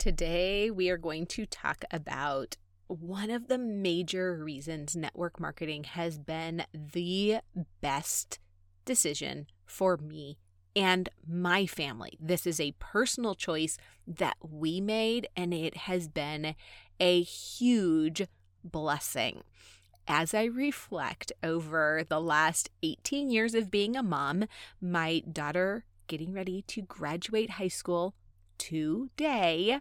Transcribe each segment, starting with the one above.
Today, we are going to talk about one of the major reasons network marketing has been the best decision for me and my family. This is a personal choice that we made, and it has been a huge blessing. As I reflect over the last 18 years of being a mom, my daughter getting ready to graduate high school today,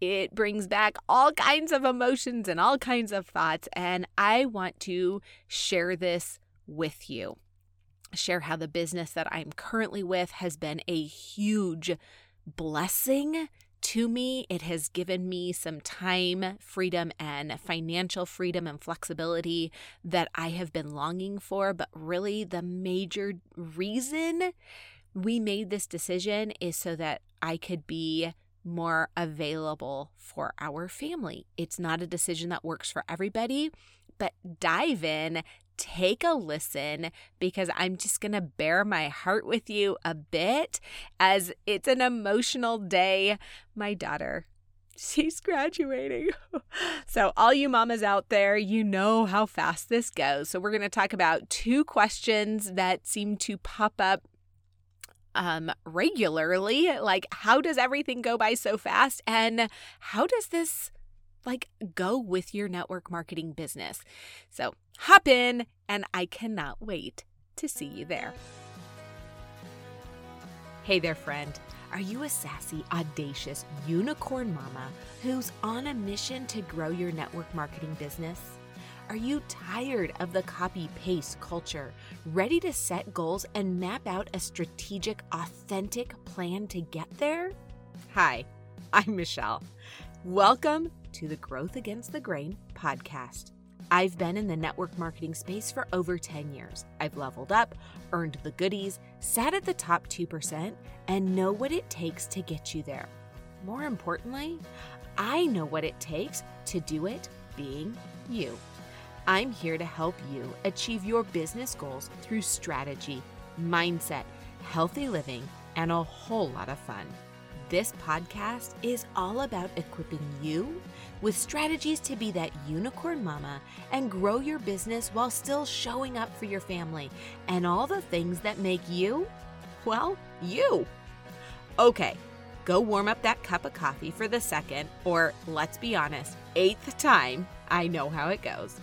it brings back all kinds of emotions and all kinds of thoughts. And I want to share this with you. Share how the business that I'm currently with has been a huge blessing to me. It has given me some time, freedom, and financial freedom and flexibility that I have been longing for. But really, the major reason we made this decision is so that I could be more available for our family. It's not a decision that works for everybody, but dive in, take a listen because I'm just going to bare my heart with you a bit as it's an emotional day. My daughter, she's graduating. so, all you mamas out there, you know how fast this goes. So, we're going to talk about two questions that seem to pop up um regularly like how does everything go by so fast? And how does this like go with your network marketing business? So hop in and i cannot wait to see you there. Hey there friend. Are you a sassy, audacious unicorn mama who's on a mission to grow your network marketing business? Are you tired of the copy paste culture, ready to set goals and map out a strategic, authentic plan to get there? Hi, I'm Michelle. Welcome to the Growth Against the Grain podcast. I've been in the network marketing space for over 10 years. I've leveled up, earned the goodies, sat at the top 2%, and know what it takes to get you there. More importantly, I know what it takes to do it being you. I'm here to help you achieve your business goals through strategy, mindset, healthy living, and a whole lot of fun. This podcast is all about equipping you with strategies to be that unicorn mama and grow your business while still showing up for your family and all the things that make you, well, you. Okay, go warm up that cup of coffee for the second, or let's be honest, eighth time. I know how it goes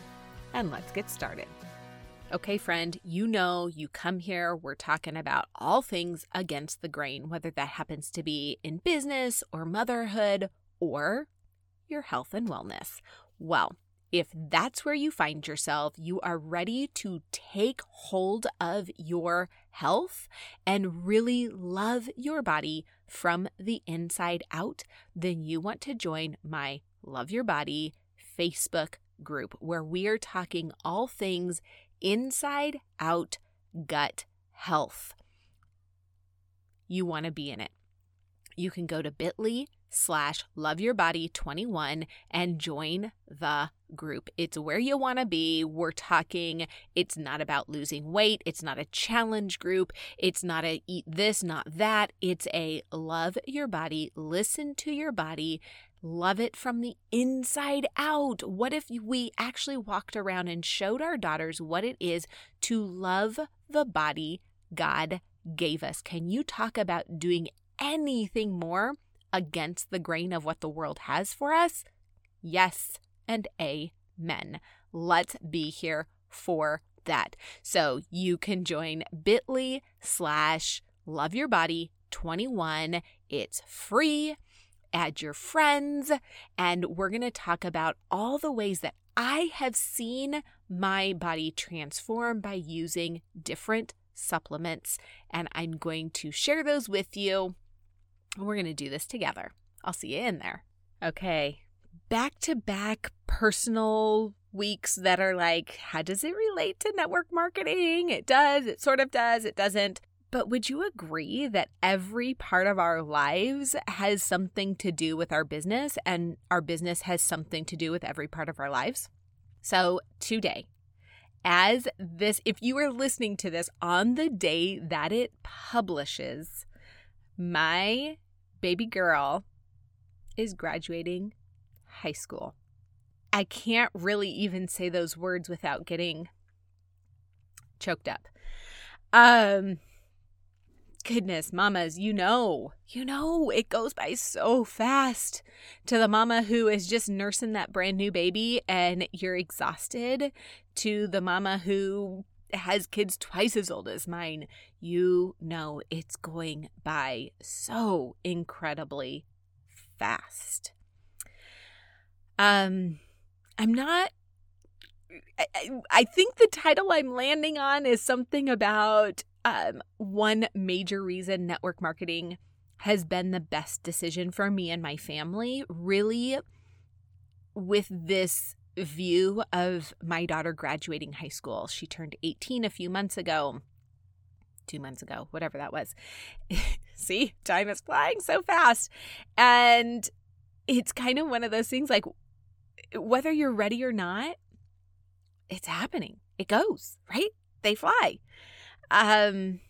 and let's get started. Okay, friend, you know you come here, we're talking about all things against the grain, whether that happens to be in business or motherhood or your health and wellness. Well, if that's where you find yourself, you are ready to take hold of your health and really love your body from the inside out, then you want to join my Love Your Body Facebook group where we are talking all things inside out gut health. You want to be in it. You can go to bit.ly slash love your body 21 and join the group. It's where you want to be. We're talking, it's not about losing weight. It's not a challenge group. It's not a eat this, not that. It's a love your body, listen to your body, love it from the inside out. What if we actually walked around and showed our daughters what it is to love the body God gave us? Can you talk about doing anything more against the grain of what the world has for us? Yes, and amen. Let's be here for that. So you can join bit.ly slash love your body 21. It's free add your friends, and we're going to talk about all the ways that I have seen my body transform by using different supplements. And I'm going to share those with you. We're going to do this together. I'll see you in there. Okay. Back to back personal weeks that are like, how does it relate to network marketing? It does, it sort of does, it doesn't. But would you agree that every part of our lives has something to do with our business and our business has something to do with every part of our lives? So, today, as this, if you are listening to this on the day that it publishes, my baby girl is graduating high school. I can't really even say those words without getting choked up. Um goodness, mamas, you know, you know, it goes by so fast to the mama who is just nursing that brand new baby and you're exhausted, to the mama who has kids twice as old as mine. You know, it's going by so incredibly fast. Um, I'm not. I, I think the title I'm landing on is something about um, one major reason network marketing has been the best decision for me and my family, really, with this view of my daughter graduating high school. She turned 18 a few months ago, two months ago, whatever that was. See, time is flying so fast. And it's kind of one of those things like whether you're ready or not, it's happening. It goes, right? They fly. Um,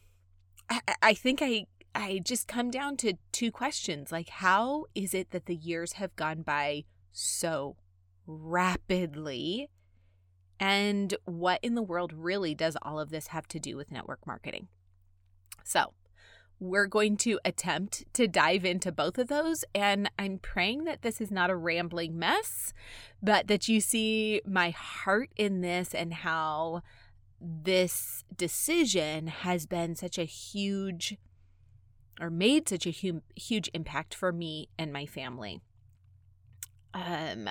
I, I think I I just come down to two questions. Like how is it that the years have gone by so rapidly? And what in the world really does all of this have to do with network marketing? So we're going to attempt to dive into both of those. And I'm praying that this is not a rambling mess, but that you see my heart in this and how this decision has been such a huge or made such a huge, huge impact for me and my family. Um,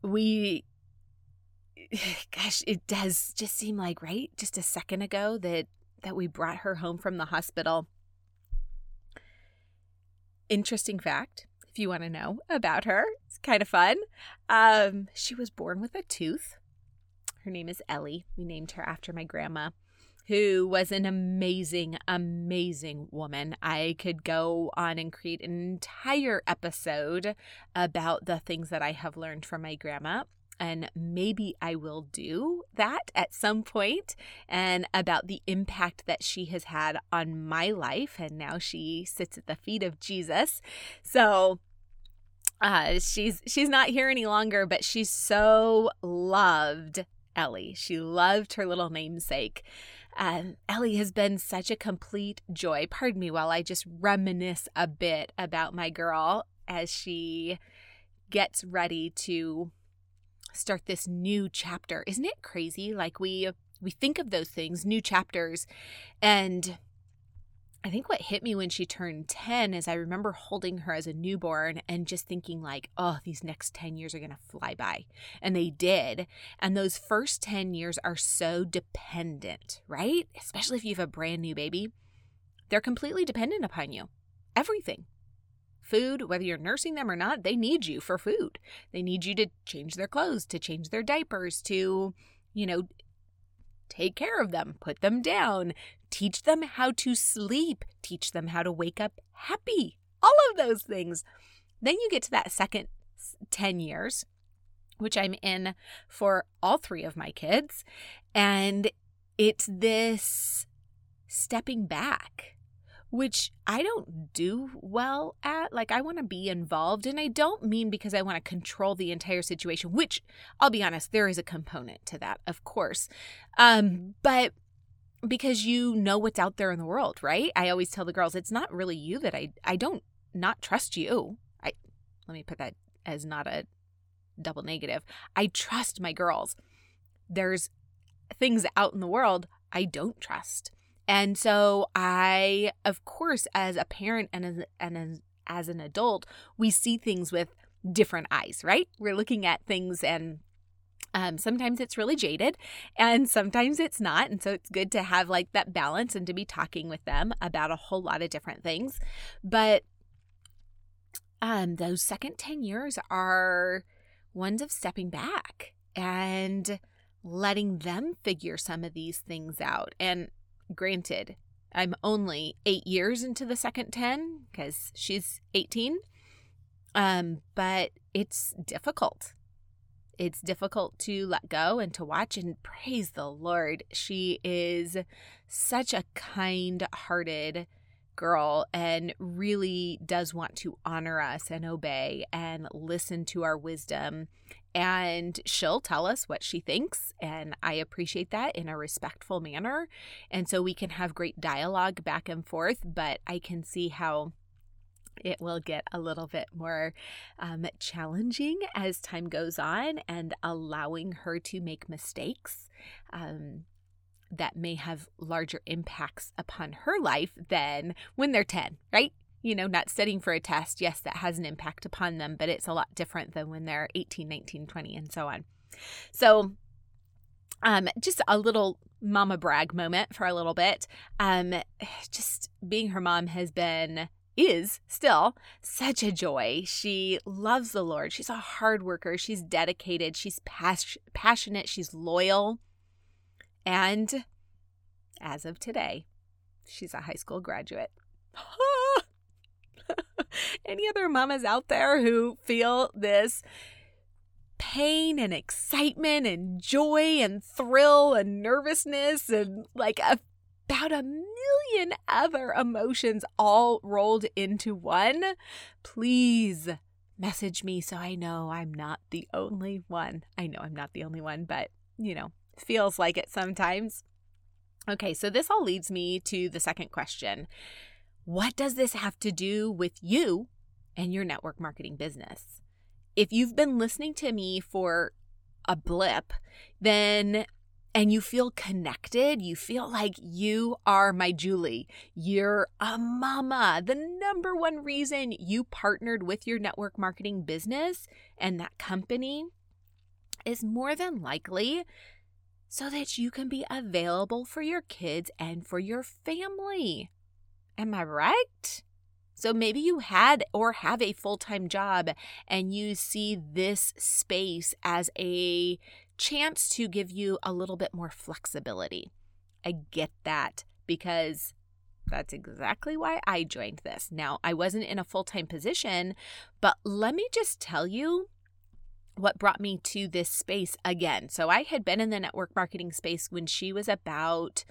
we, gosh, it does just seem like, right? Just a second ago that that we brought her home from the hospital. Interesting fact, if you want to know about her, it's kind of fun. Um, she was born with a tooth. Her name is Ellie. We named her after my grandma, who was an amazing, amazing woman. I could go on and create an entire episode about the things that I have learned from my grandma and maybe I will do that at some point and about the impact that she has had on my life and now she sits at the feet of Jesus. So uh, she's she's not here any longer, but she's so loved Ellie. She loved her little namesake. Um, Ellie has been such a complete joy. Pardon me while I just reminisce a bit about my girl as she gets ready to start this new chapter. Isn't it crazy? Like we we think of those things, new chapters, and I think what hit me when she turned 10 is I remember holding her as a newborn and just thinking like, "Oh, these next 10 years are going to fly by." And they did. And those first 10 years are so dependent, right? Especially if you have a brand new baby. They're completely dependent upon you. Everything food, whether you're nursing them or not, they need you for food. They need you to change their clothes, to change their diapers, to, you know, take care of them, put them down, teach them how to sleep, teach them how to wake up happy. All of those things. Then you get to that second 10 years, which I'm in for all three of my kids. And it's this stepping back which I don't do well at. Like, I want to be involved, and I don't mean because I want to control the entire situation, which I'll be honest, there is a component to that, of course. Um, but because you know what's out there in the world, right? I always tell the girls, it's not really you that I I don't not trust you. I let me put that as not a double negative. I trust my girls. There's things out in the world I don't trust. And so I, of course, as a parent and as, and as, as an adult, we see things with different eyes, right? We're looking at things and um, sometimes it's really jaded and sometimes it's not. And so it's good to have like that balance and to be talking with them about a whole lot of different things. But um, those second 10 years are ones of stepping back and letting them figure some of these things out. And Granted, I'm only eight years into the second 10 because she's 18. Um, but it's difficult. It's difficult to let go and to watch. And praise the Lord, she is such a kind hearted girl and really does want to honor us and obey and listen to our wisdom. And she'll tell us what she thinks. And I appreciate that in a respectful manner. And so we can have great dialogue back and forth. But I can see how it will get a little bit more um, challenging as time goes on and allowing her to make mistakes. Um, that may have larger impacts upon her life than when they're 10, right? You know, not studying for a test, yes, that has an impact upon them, but it's a lot different than when they're 18, 19, 20, and so on. So, um, just a little mama brag moment for a little bit. Um, just being her mom has been is still such a joy. She loves the Lord. She's a hard worker. She's dedicated. She's pas- passionate. She's loyal. And as of today, she's a high school graduate. Any other mamas out there who feel this pain and excitement and joy and thrill and nervousness and like a, about a million other emotions all rolled into one? Please message me so I know I'm not the only one. I know I'm not the only one, but you know, feels like it sometimes. Okay, so this all leads me to the second question What does this have to do with you and your network marketing business? If you've been listening to me for a blip, then and you feel connected, you feel like you are my Julie. You're a mama. The number one reason you partnered with your network marketing business and that company is more than likely so that you can be available for your kids and for your family. Am I right? So maybe you had or have a full time job and you see this space as a chance to give you a little bit more flexibility. I get that because that's exactly why I joined this. Now, I wasn't in a full time position, but let me just tell you what brought me to this space again. So I had been in the network marketing space when she was about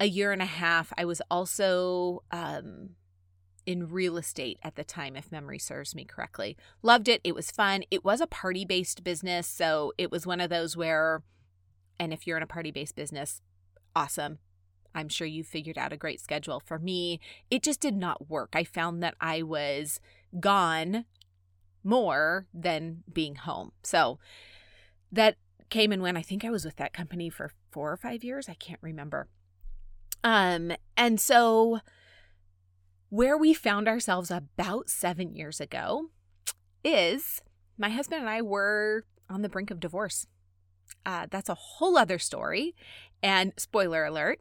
a year and a half. I was also um, in real estate at the time, if memory serves me correctly. Loved it. It was fun. It was a party based business. So it was one of those where, and if you're in a party based business, awesome. I'm sure you figured out a great schedule. For me, it just did not work. I found that I was gone more than being home. So that came and went. I think I was with that company for four or five years. I can't remember. Um, and so where we found ourselves about seven years ago is my husband and I were on the brink of divorce. Uh, that's a whole other story. And spoiler alert,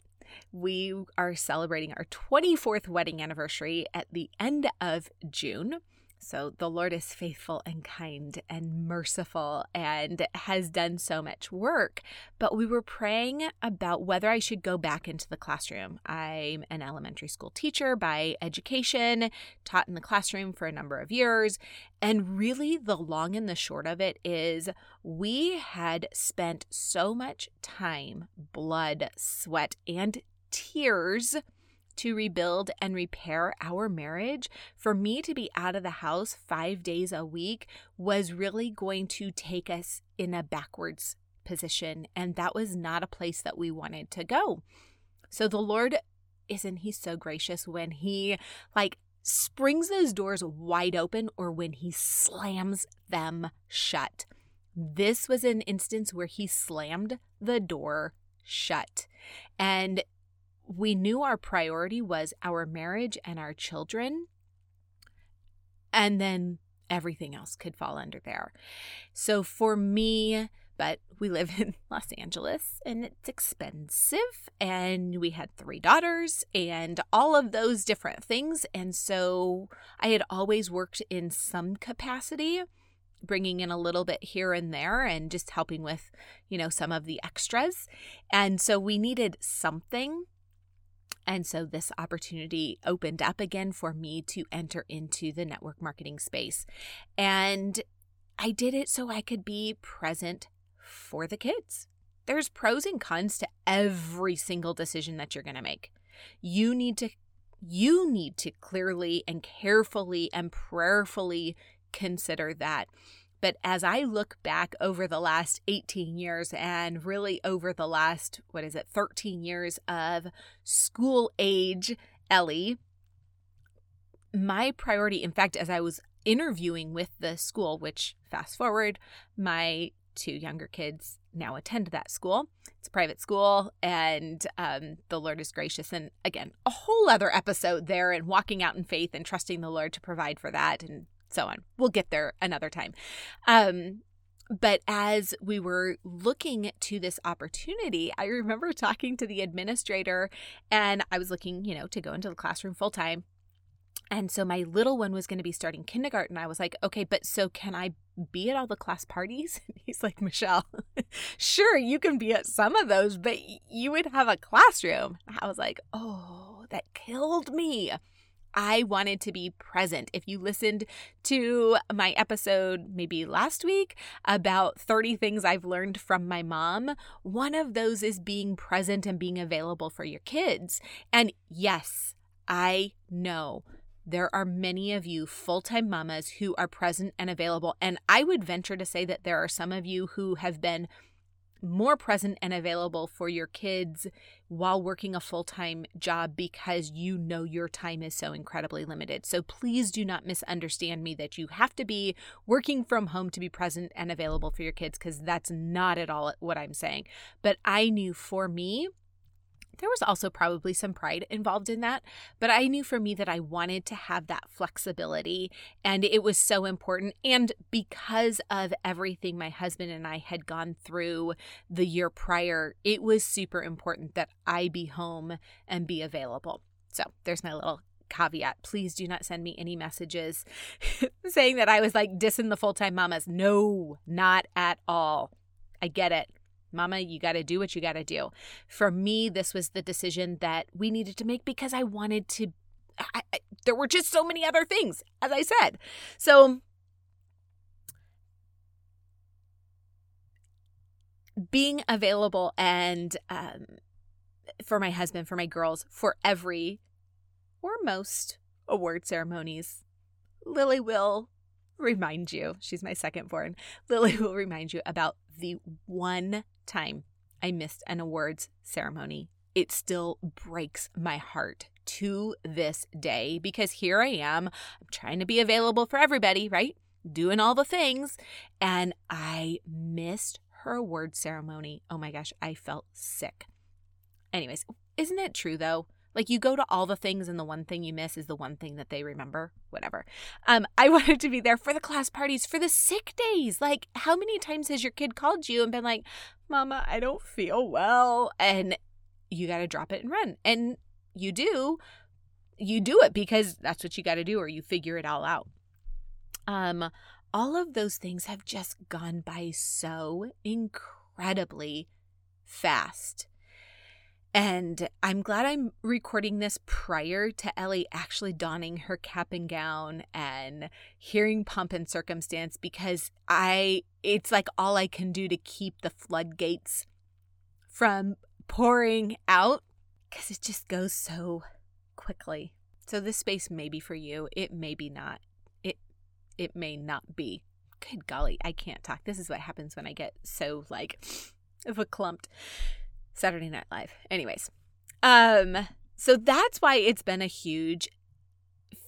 we are celebrating our 24th wedding anniversary at the end of June. So the Lord is faithful and kind and merciful and has done so much work. But we were praying about whether I should go back into the classroom. I'm an elementary school teacher by education, taught in the classroom for a number of years. And really, the long and the short of it is we had spent so much time, blood, sweat, and tears to rebuild and repair our marriage, for me to be out of the house five days a week was really going to take us in a backwards position. And that was not a place that we wanted to go. So the Lord, isn't He so gracious when He like springs those doors wide open or when He slams them shut? This was an instance where He slammed the door shut. And we knew our priority was our marriage and our children. And then everything else could fall under there. So for me, but we live in Los Angeles and it's expensive. And we had three daughters and all of those different things. And so I had always worked in some capacity, bringing in a little bit here and there and just helping with, you know, some of the extras. And so we needed something and so this opportunity opened up again for me to enter into the network marketing space. And I did it so I could be present for the kids. There's pros and cons to every single decision that you're going to make. You need to you need to clearly and carefully and prayerfully consider that. But as I look back over the last 18 years and really over the last, what is it, 13 years of school age Ellie, my priority, in fact, as I was interviewing with the school, which fast forward, my two younger kids now attend that school. It's a private school, and um, the Lord is gracious. And again, a whole other episode there, and walking out in faith and trusting the Lord to provide for that, and so on. We'll get there another time. Um, but as we were looking to this opportunity, I remember talking to the administrator, and I was looking, you know, to go into the classroom full time. And so my little one was going to be starting kindergarten. I was like, okay, but so can I be at all the class parties? he's like, Michelle, sure, you can be at some of those, but you would have a classroom. I was like, oh, that killed me. I wanted to be present. If you listened to my episode maybe last week about 30 things I've learned from my mom, one of those is being present and being available for your kids. And yes, I know there are many of you full time mamas who are present and available. And I would venture to say that there are some of you who have been more present and available for your kids while working a full time job because you know your time is so incredibly limited. So please do not misunderstand me that you have to be working from home to be present and available for your kids because that's not at all what I'm saying. But I knew for me, there was also probably some pride involved in that, but I knew for me that I wanted to have that flexibility and it was so important. And because of everything my husband and I had gone through the year prior, it was super important that I be home and be available. So there's my little caveat. Please do not send me any messages saying that I was like dissing the full time mamas. No, not at all. I get it. Mama, you got to do what you got to do. For me, this was the decision that we needed to make because I wanted to. I, I, there were just so many other things, as I said. So, being available and um, for my husband, for my girls, for every or most award ceremonies, Lily will remind you. She's my second born. Lily will remind you about the one time I missed an awards ceremony, it still breaks my heart to this day because here I am, I'm trying to be available for everybody, right? Doing all the things. And I missed her award ceremony. Oh my gosh, I felt sick. Anyways, isn't it true though? Like you go to all the things and the one thing you miss is the one thing that they remember, whatever. Um, I wanted to be there for the class parties, for the sick days. Like, how many times has your kid called you and been like, Mama, I don't feel well? And you got to drop it and run. And you do. You do it because that's what you got to do, or you figure it all out. Um, all of those things have just gone by so incredibly fast. And I'm glad I'm recording this prior to Ellie actually donning her cap and gown and hearing pomp and circumstance because I it's like all I can do to keep the floodgates from pouring out cuz it just goes so quickly. So this space may be for you, it may be not. It it may not be. Good golly, I can't talk. This is what happens when I get so like of a clumped. Saturday Night Live. Anyways, um, so that's why it's been a huge,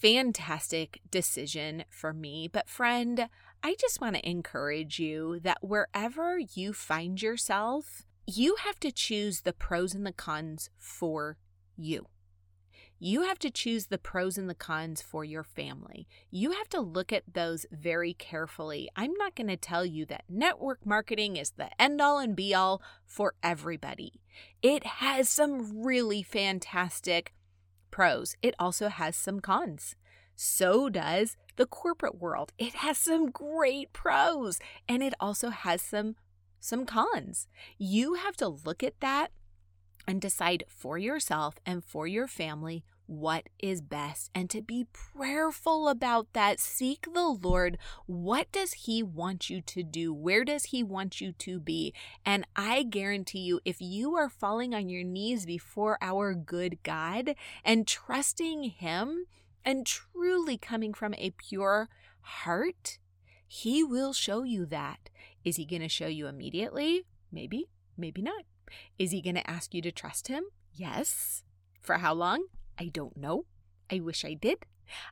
fantastic decision for me. But, friend, I just want to encourage you that wherever you find yourself, you have to choose the pros and the cons for you. You have to choose the pros and the cons for your family. You have to look at those very carefully. I'm not going to tell you that network marketing is the end all and be all for everybody. It has some really fantastic pros, it also has some cons. So does the corporate world. It has some great pros and it also has some some cons. You have to look at that and decide for yourself and for your family what is best and to be prayerful about that. Seek the Lord. What does He want you to do? Where does He want you to be? And I guarantee you, if you are falling on your knees before our good God and trusting Him and truly coming from a pure heart, He will show you that. Is He going to show you immediately? Maybe, maybe not. Is He going to ask you to trust Him? Yes. For how long? I don't know. I wish I did.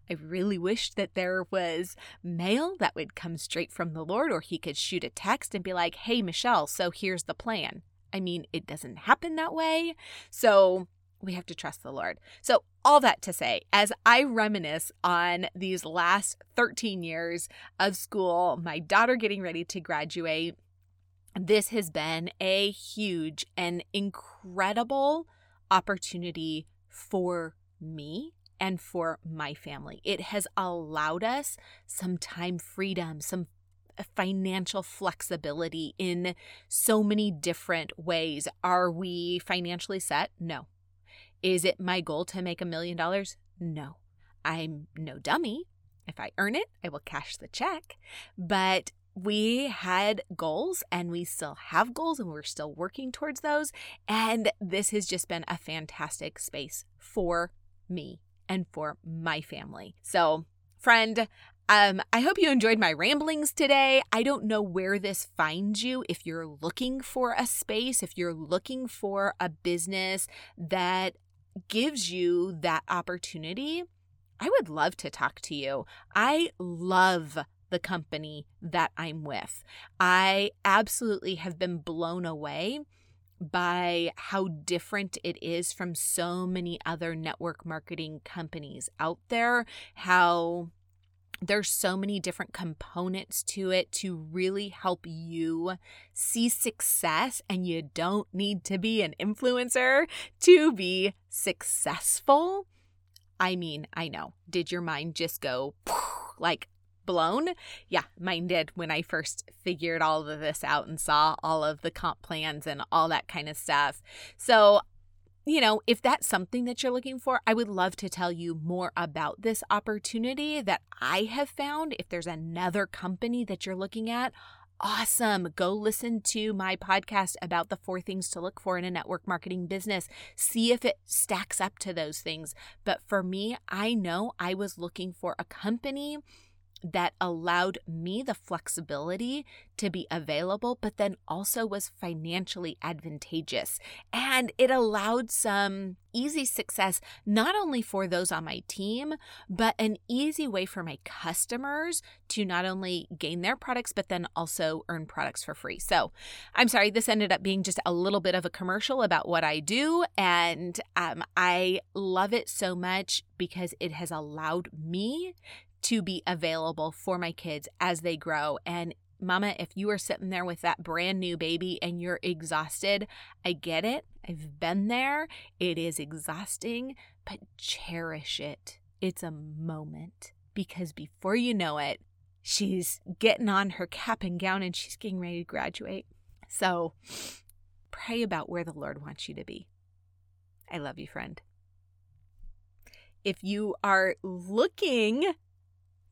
I really wish that there was mail that would come straight from the Lord, or he could shoot a text and be like, hey, Michelle, so here's the plan. I mean, it doesn't happen that way. So we have to trust the Lord. So, all that to say, as I reminisce on these last 13 years of school, my daughter getting ready to graduate, this has been a huge and incredible opportunity for me and for my family. It has allowed us some time freedom, some financial flexibility in so many different ways. Are we financially set? No. Is it my goal to make a million dollars? No. I'm no dummy. If I earn it, I will cash the check. But we had goals and we still have goals and we're still working towards those. And this has just been a fantastic space for me and for my family. So, friend, um, I hope you enjoyed my ramblings today. I don't know where this finds you. If you're looking for a space, if you're looking for a business that gives you that opportunity, I would love to talk to you. I love the company that I'm with. I absolutely have been blown away by how different it is from so many other network marketing companies out there, how there's so many different components to it to really help you see success and you don't need to be an influencer to be successful. I mean, I know. Did your mind just go like blown. Yeah, mine did when I first figured all of this out and saw all of the comp plans and all that kind of stuff. So, you know, if that's something that you're looking for, I would love to tell you more about this opportunity that I have found. If there's another company that you're looking at, awesome. Go listen to my podcast about the four things to look for in a network marketing business. See if it stacks up to those things. But for me, I know I was looking for a company that allowed me the flexibility to be available, but then also was financially advantageous. And it allowed some easy success, not only for those on my team, but an easy way for my customers to not only gain their products, but then also earn products for free. So I'm sorry, this ended up being just a little bit of a commercial about what I do. And um, I love it so much because it has allowed me to be available for my kids as they grow. And Mama, if you are sitting there with that brand new baby and you're exhausted, I get it. I've been there. It is exhausting, but cherish it. It's a moment because before you know it, she's getting on her cap and gown and she's getting ready to graduate. So pray about where the Lord wants you to be. I love you, friend. If you are looking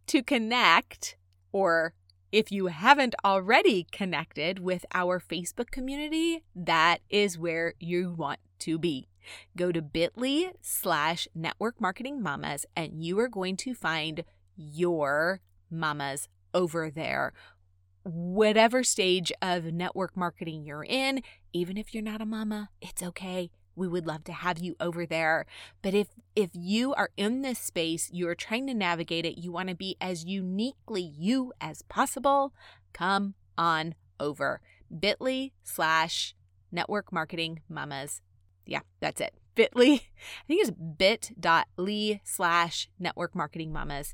to connect, or if you haven't already connected with our Facebook community, that is where you want to be. Go to bit.ly slash network marketing mamas and you are going to find your mamas over there. Whatever stage of network marketing you're in, even if you're not a mama, it's okay we would love to have you over there. But if if you are in this space, you are trying to navigate it, you want to be as uniquely you as possible, come on over. Bit.ly slash network marketing mamas. Yeah, that's it. Bit.ly, I think it's bit.ly slash network marketing mamas.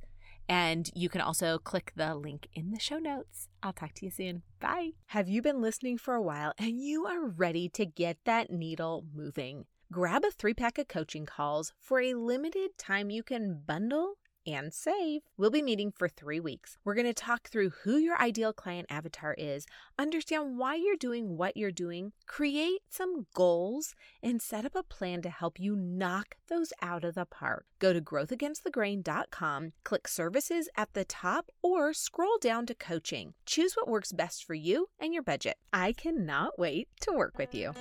And you can also click the link in the show notes. I'll talk to you soon. Bye. Have you been listening for a while and you are ready to get that needle moving? Grab a three pack of coaching calls for a limited time you can bundle and save. We'll be meeting for three weeks. We're going to talk through who your ideal client avatar is, understand why you're doing what you're doing, create some goals, and set up a plan to help you knock those out of the park. Go to growthagainstthegrain.com, click services at the top, or scroll down to coaching. Choose what works best for you and your budget. I cannot wait to work with you.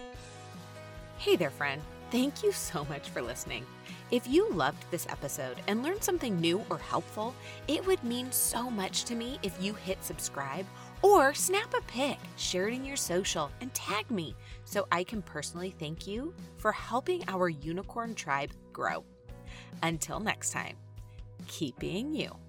Hey there, friend. Thank you so much for listening. If you loved this episode and learned something new or helpful, it would mean so much to me if you hit subscribe or snap a pic, share it in your social, and tag me so I can personally thank you for helping our unicorn tribe grow. Until next time, keep being you.